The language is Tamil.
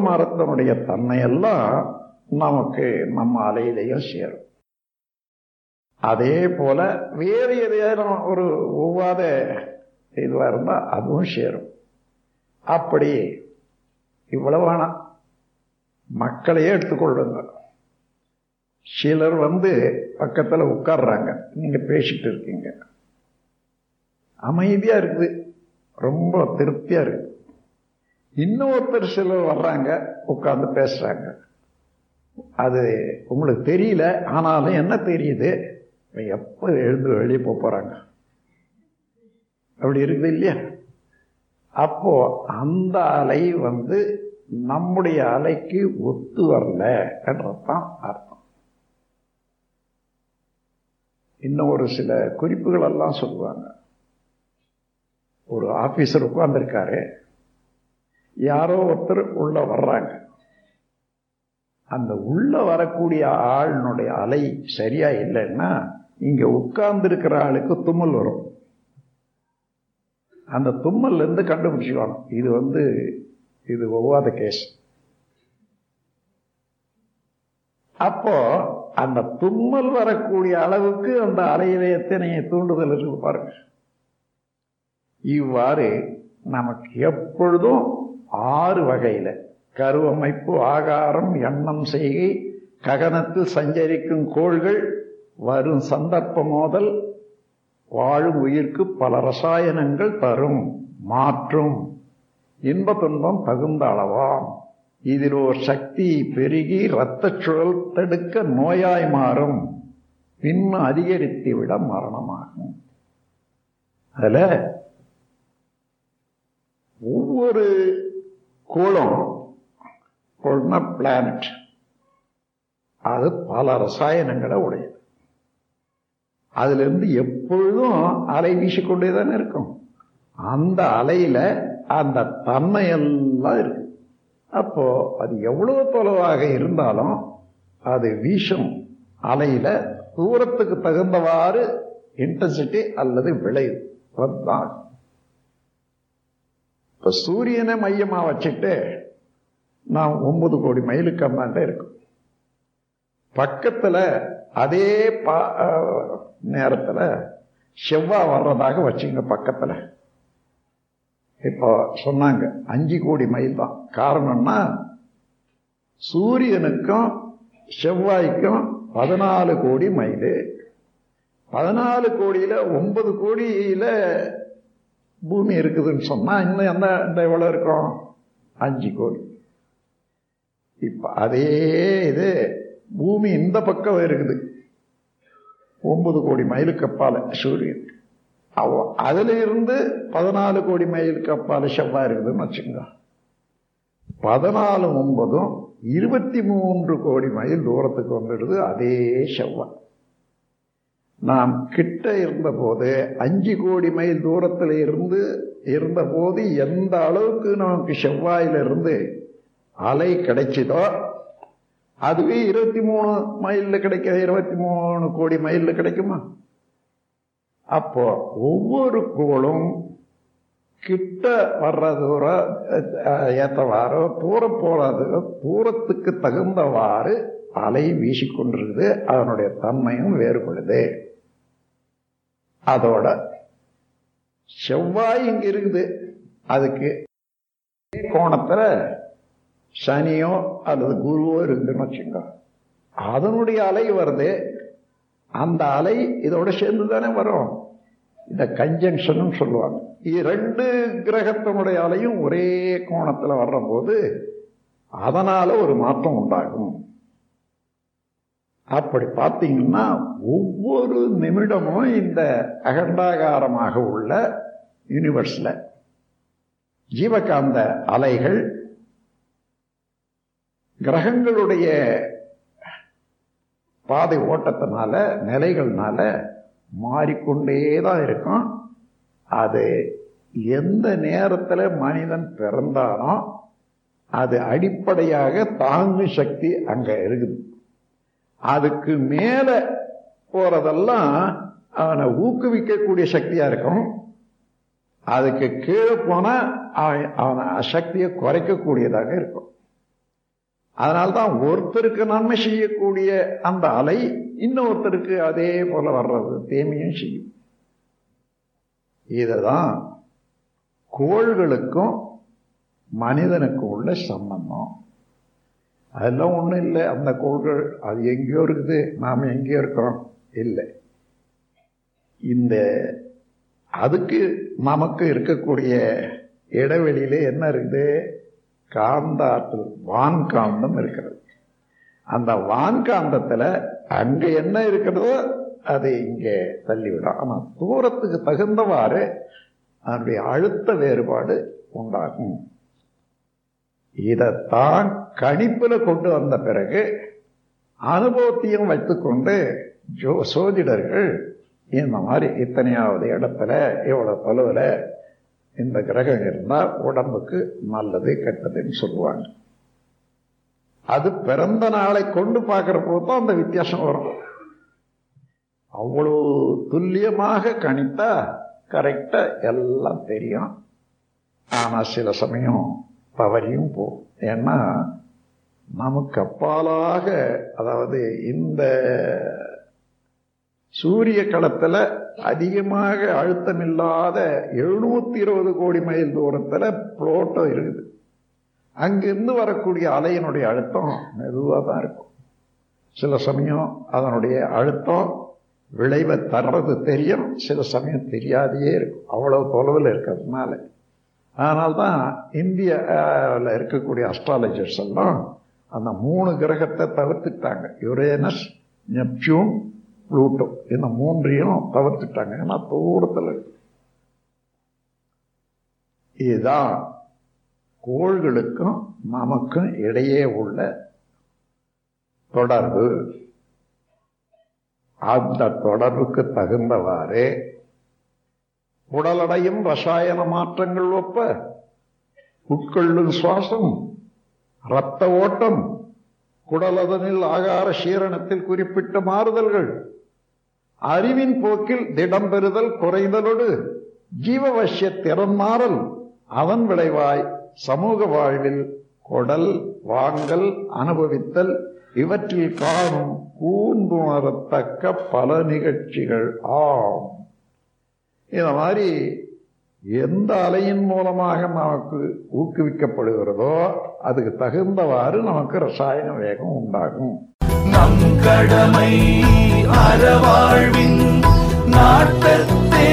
வேப்ப மரத்தினுடைய தன்மையெல்லாம் நமக்கு நம்ம அலையிலையும் சேரும். அதே போல வேறு எதையாலும் ஒரு ஒவ்வாத இதுவாக இருந்தால் அதுவும் சேரும். அப்படி இவ்வளவு வேணாம் மக்களையே எடுத்துக்கொள்ளுங்க. சிலர் வந்து பக்கத்துல உட்கார்றாங்க. நீங்க பேசிட்டு இருக்கீங்க. அமைதியா இருக்குது. ரொம்ப திருப்தியா இருக்கு இன்னொருத்தர் சிலர் வர்றாங்க உட்காந்து பேசுறாங்க. அது உங்களுக்கு தெரியல ஆனாலும் என்ன தெரியுது? எப்ப எழுந்து வெளியே போக போறாங்க? அப்படி இருக்குது இல்லையா? அப்போ அந்த அலை வந்து நம்முடைய அலைக்கு ஒத்து வரல என்றதான் அர்த்தம். இன்னும் ஒரு சில குறிப்புகள் எல்லாம் சொல்லுவாங்க. ஒரு ஆபீசர் உட்கார்ந்துருக்காரு. யாரோ ஒருத்தர் உள்ள வர்றாங்க. அந்த உள்ள வரக்கூடிய ஆளினுடைய அலை சரியா இல்லைன்னா இங்க உட்கார்ந்துருக்கிற ஆளுக்கு தும்மல் வரும். அந்த தும்மல்ல இருந்து கண்டுபிடிச்சிக்கணும். இது வந்து இது ஒவ்வாத கேஸ். அப்போ அந்த தும்மல் வரக்கூடிய அளவுக்கு அந்த அலையிலே எத்தனை தூண்டுதல் இருக்கு பாருங்க. இவ்வாறு நமக்கு எப்பொழுதும் ஆறு வகையில். கருவமைப்பு ஆகாரம் எண்ணம் செய்கை ககனத்தில் சஞ்சரிக்கும் கோள்கள் வரும் சந்தர்ப்ப மோதல் வாழும் உயிர்க்கு பல ரசாயனங்கள் தரும் மாற்றும். இன்ப துன்பம் தகுந்த அளவாம். இதில் ஒரு சக்தி பெருகி இரத்த சுழல் தடுக்க நோயாய் மாறும். பின்னும் அதிகரித்து விட மரணமாகும். அதில் ஒவ்வொரு கோளும் கோள்னா பிளானட் அது பல ரசாயனங்களை உடையது. அதுலேருந்து எப்பொழுதும் அலை வீசிக்கொண்டே தானே இருக்கும். அந்த அலையில அந்த தன்மையெல்லாம் இருக்கு. அப்போ அது எவ்வளவு தொலைவாக இருந்தாலும் அது வீசும் அலையில தூரத்துக்கு தகுந்தவாறு இன்டென்சிட்டி அல்லது விளைவு. தான் இப்போ சூரியனை மையமாக வச்சுட்டு நாம் ஒன்பது கோடி மைலுக்கு அம்மாண்ட இருக்கும். பக்கத்துல அதே பா நேரத்தில் செவ்வாய் வர்றதாக வச்சுங்க பக்கத்தில். இப்போ சொன்னாங்க அஞ்சு கோடி மைல் தான். காரணம்னா சூரியனுக்கும் செவ்வாய்க்கும் பதினாலு கோடி மைல். பதினாலு கோடியில ஒன்பது கோடியில பூமி இருக்குதுன்னு சொன்னால் இன்னும் எந்த இந்த எவ்வளோ இருக்கும்? அஞ்சு கோடி. இப்போ அதே இது பூமி இந்த பக்கம் இருக்குது. ஒன்பது கோடி மைலுக்கு அப்பால சூரியன். அதுல இருந்து பதினாலு கோடி மைலுக்கு அப்பால செவ்வாய் இருக்குதுன்னு வச்சுங்க பதினாலு ஒன்பதும் இருபத்தி மூன்று கோடி மைல் தூரத்துக்கு வந்துடுது அதே செவ்வாய். நாம் கிட்ட இருந்தபோது அஞ்சு கோடி மைல் தூரத்தில் இருந்து இருந்தபோது எந்த அளவுக்கு நமக்கு செவ்வாயிலிருந்து அலை கிடைச்சதோ அதுவே இருபத்தி மூணு மைலில் கிடைக்க இருபத்தி மூணு கோடி மைலில் கிடைக்குமா? அப்போ ஒவ்வொரு கோளும் கிட்ட வர்ற தூரம் ஏற்றவாறோ தூரம் போறது தூரத்துக்கு தகுந்தவாறு அலை வீசிக்கொண்டிருக்குது. அதனுடைய தன்மையும் வேறுபடுது. அதோட செவ்வாய் இங்க இருக்குது. அதுக்கு கோணத்துல சனியோ அல்லது குருவோ இருக்குன்னு வச்சுங்க அதனுடைய அலை வருது. அந்த அலை இதோட சேர்ந்து தானே வரும். இந்த கன்ஜங்ஷன் சொல்லுவாங்க. இரண்டு கிரகத்தினுடைய அலையும் ஒரே கோணத்துல வர்ற போது அதனால ஒரு மாற்றம் உண்டாகும். அப்படி பார்த்தீங்கன்னா ஒவ்வொரு நிமிடமும் இந்த அகண்டாகாரமாக உள்ள யூனிவர்ஸில் ஜீவகாந்த அலைகள் கிரகங்களுடைய பாதை ஓட்டத்தினால நிலைகள்னால மாறிக்கொண்டே தான் இருக்கும். அது எந்த நேரத்தில் மனிதன் பிறந்தானோ அது அடிப்படையாக தாங்கும் சக்தி அங்கே இருக்குது. அதுக்கு மேல போறதெல்லாம் அவனை ஊக்குவிக்கக்கூடிய சக்தியா இருக்கும். அதுக்கு கீழே போனா அவன் அவனை அசக்தியை குறைக்கக்கூடியதாக இருக்கும். அதனால்தான் ஒருத்தருக்கு நன்மை செய்யக்கூடிய அந்த அலை இன்னொருத்தருக்கு அதே போல வர்றது தேமையும் செய்யும். இதுதான் கோள்களுக்கும் மனிதனுக்கும் உள்ள சம்பந்தம். அதெல்லாம் ஒன்றும் இல்லை. அந்த கோள்கள் அது எங்கேயோ இருக்குது. நாம் எங்கேயோ இருக்கிறோம். இல்லை. இந்த அதுக்கு நமக்கு இருக்கக்கூடிய இடைவெளியில என்ன இருக்குது? காந்த ஆற்றல் வான்காந்தம் இருக்கிறது. அந்த வான்காந்தத்தில் அங்கே என்ன இருக்கிறதோ அதை இங்கே தள்ளிவிடும் ஆனால் தூரத்துக்கு தகுந்தவாறு அதனுடைய அழுத்த வேறுபாடு உண்டாகும். இதைத்தான் கணிப்பில் கொண்டு வந்த பிறகு அனுபவத்தையும் வைத்துக்கொண்டு ஜோ சோதிடர்கள் இந்த மாதிரி இத்தனையாவது இடத்துல இவ்வளோ தொலைவில் இந்த கிரகம் இருந்தால் உடம்புக்கு நல்லது கெட்டதுன்னு சொல்லுவாங்க. அது பிறந்த நாளை கொண்டு பார்க்குறப்போ தான் அந்த வித்தியாசம் வரும். அவ்வளோ துல்லியமாக கணித்தா கரெக்டாக எல்லாம் தெரியும். ஆனால் சில சமயம் பவரியும் போகும். ஏன்னா நமக்கு அப்பாலாக அதாவது இந்த சூரிய களத்தில் அதிகமாக அழுத்தம் இல்லாத எழுநூத்தி இருபது கோடி மைல் தூரத்தில் புளோட்டோ இருக்குது. அங்கிருந்து வரக்கூடிய அலையினுடைய அழுத்தம் மெதுவாக தான் இருக்கும். சில சமயம் அதனுடைய அழுத்தம் விளைவை தர்றது தெரியும் சில சமயம் தெரியாதையே இருக்கும். அவ்வளவு தொலைவில் இருக்கிறதுனால. அதனால்தான் இந்தியாவில் இருக்கக்கூடிய அஸ்ட்ராலஜர்ஸ் எல்லாம் அந்த மூணு கிரகத்தை தவிர்த்துட்டாங்க யுரேனஸ் நெப்டியூன் ப்ளூட்டோ இந்த மூன்றையும் தவிர்த்துட்டாங்க ஏன்னா தூரத்தில் இருக்கு. இதுதான் கோள்களுக்கும் நமக்கும் இடையே உள்ள தொடர்பு. அந்த தொடர்புக்கு தகுந்தவாறு உடலடையும் ரசாயன மாற்றங்கள் ஒப்ப உட்கொள்ளும் சுவாசம் இரத்த ஓட்டம் குடலதனில் ஆகார சீரணத்தில் குறிப்பிட்ட மாறுதல்கள் அறிவின் போக்கில் திடம் பெறுதல் குறைதலோடு ஜீவவசிய திறன் மாறல் அதன் விளைவாய் சமூக வாழ்வில் கொடல் வாங்கல் அனுபவித்தல் இவற்றில் காணும் கூர்ந்துணரத்தக்க பல நிகழ்ச்சிகள் ஆம். இந்த மாதிரி எந்த அலையின் மூலமாக நமக்கு ஊக்குவிக்கப்படுகிறதோ அதுக்கு தகுந்தவாறு நமக்கு ரசாயன வேகம் உண்டாகும். நம் கடமை அறவாழ்வின் நாட்டத்தே.